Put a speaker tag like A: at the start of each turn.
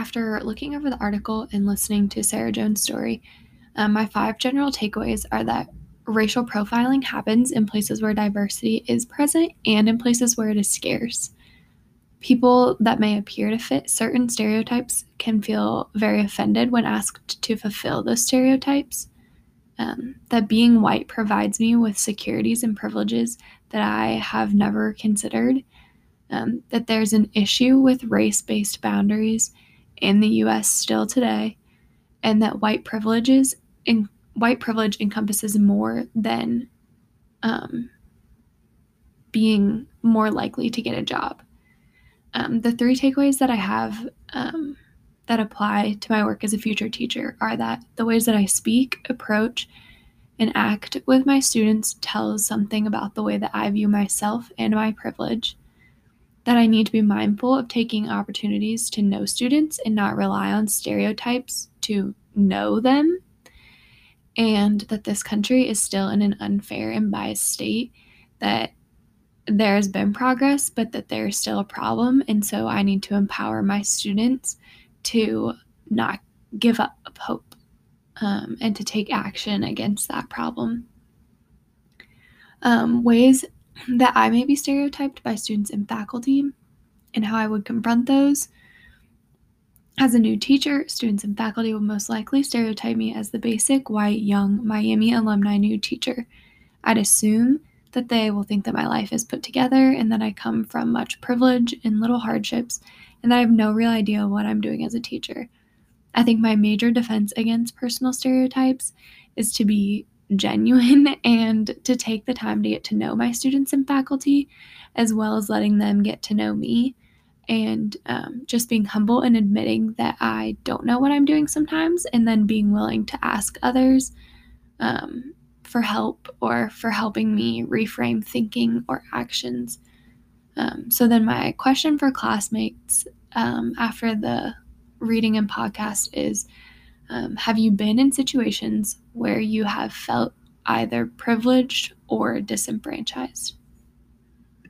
A: after looking over the article and listening to Sarah Jones' story, um, my five general takeaways are that racial profiling happens in places where diversity is present and in places where it is scarce. People that may appear to fit certain stereotypes can feel very offended when asked to fulfill those stereotypes. Um, that being white provides me with securities and privileges that I have never considered. Um, that there's an issue with race based boundaries in the US still today, and that white privileges in, white privilege encompasses more than um, being more likely to get a job. Um, the three takeaways that I have um, that apply to my work as a future teacher are that the ways that I speak, approach, and act with my students tells something about the way that I view myself and my privilege. That I need to be mindful of taking opportunities to know students and not rely on stereotypes to know them and that this country is still in an unfair and biased state, that there has been progress, but that there's still a problem. And so I need to empower my students to not give up hope um, and to take action against that problem. Um, ways that I may be stereotyped by students and faculty and how I would confront those as a new teacher, students and faculty will most likely stereotype me as the basic, white, young Miami alumni new teacher. I'd assume that they will think that my life is put together and that I come from much privilege and little hardships and that I have no real idea what I'm doing as a teacher. I think my major defense against personal stereotypes is to be genuine and to take the time to get to know my students and faculty, as well as letting them get to know me and um, just being humble and admitting that I don't know what I'm doing sometimes, and then being willing to ask others um, for help or for helping me reframe thinking or actions. Um, so, then my question for classmates um, after the reading and podcast is um, Have you been in situations where you have felt either privileged or disenfranchised?